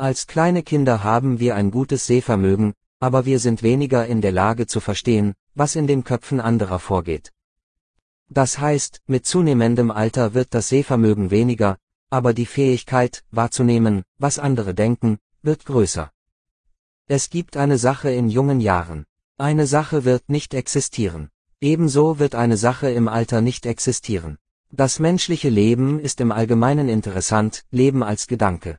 Als kleine Kinder haben wir ein gutes Sehvermögen, aber wir sind weniger in der Lage zu verstehen, was in den Köpfen anderer vorgeht. Das heißt, mit zunehmendem Alter wird das Sehvermögen weniger, aber die Fähigkeit, wahrzunehmen, was andere denken, wird größer. Es gibt eine Sache in jungen Jahren. Eine Sache wird nicht existieren. Ebenso wird eine Sache im Alter nicht existieren. Das menschliche Leben ist im Allgemeinen interessant, Leben als Gedanke.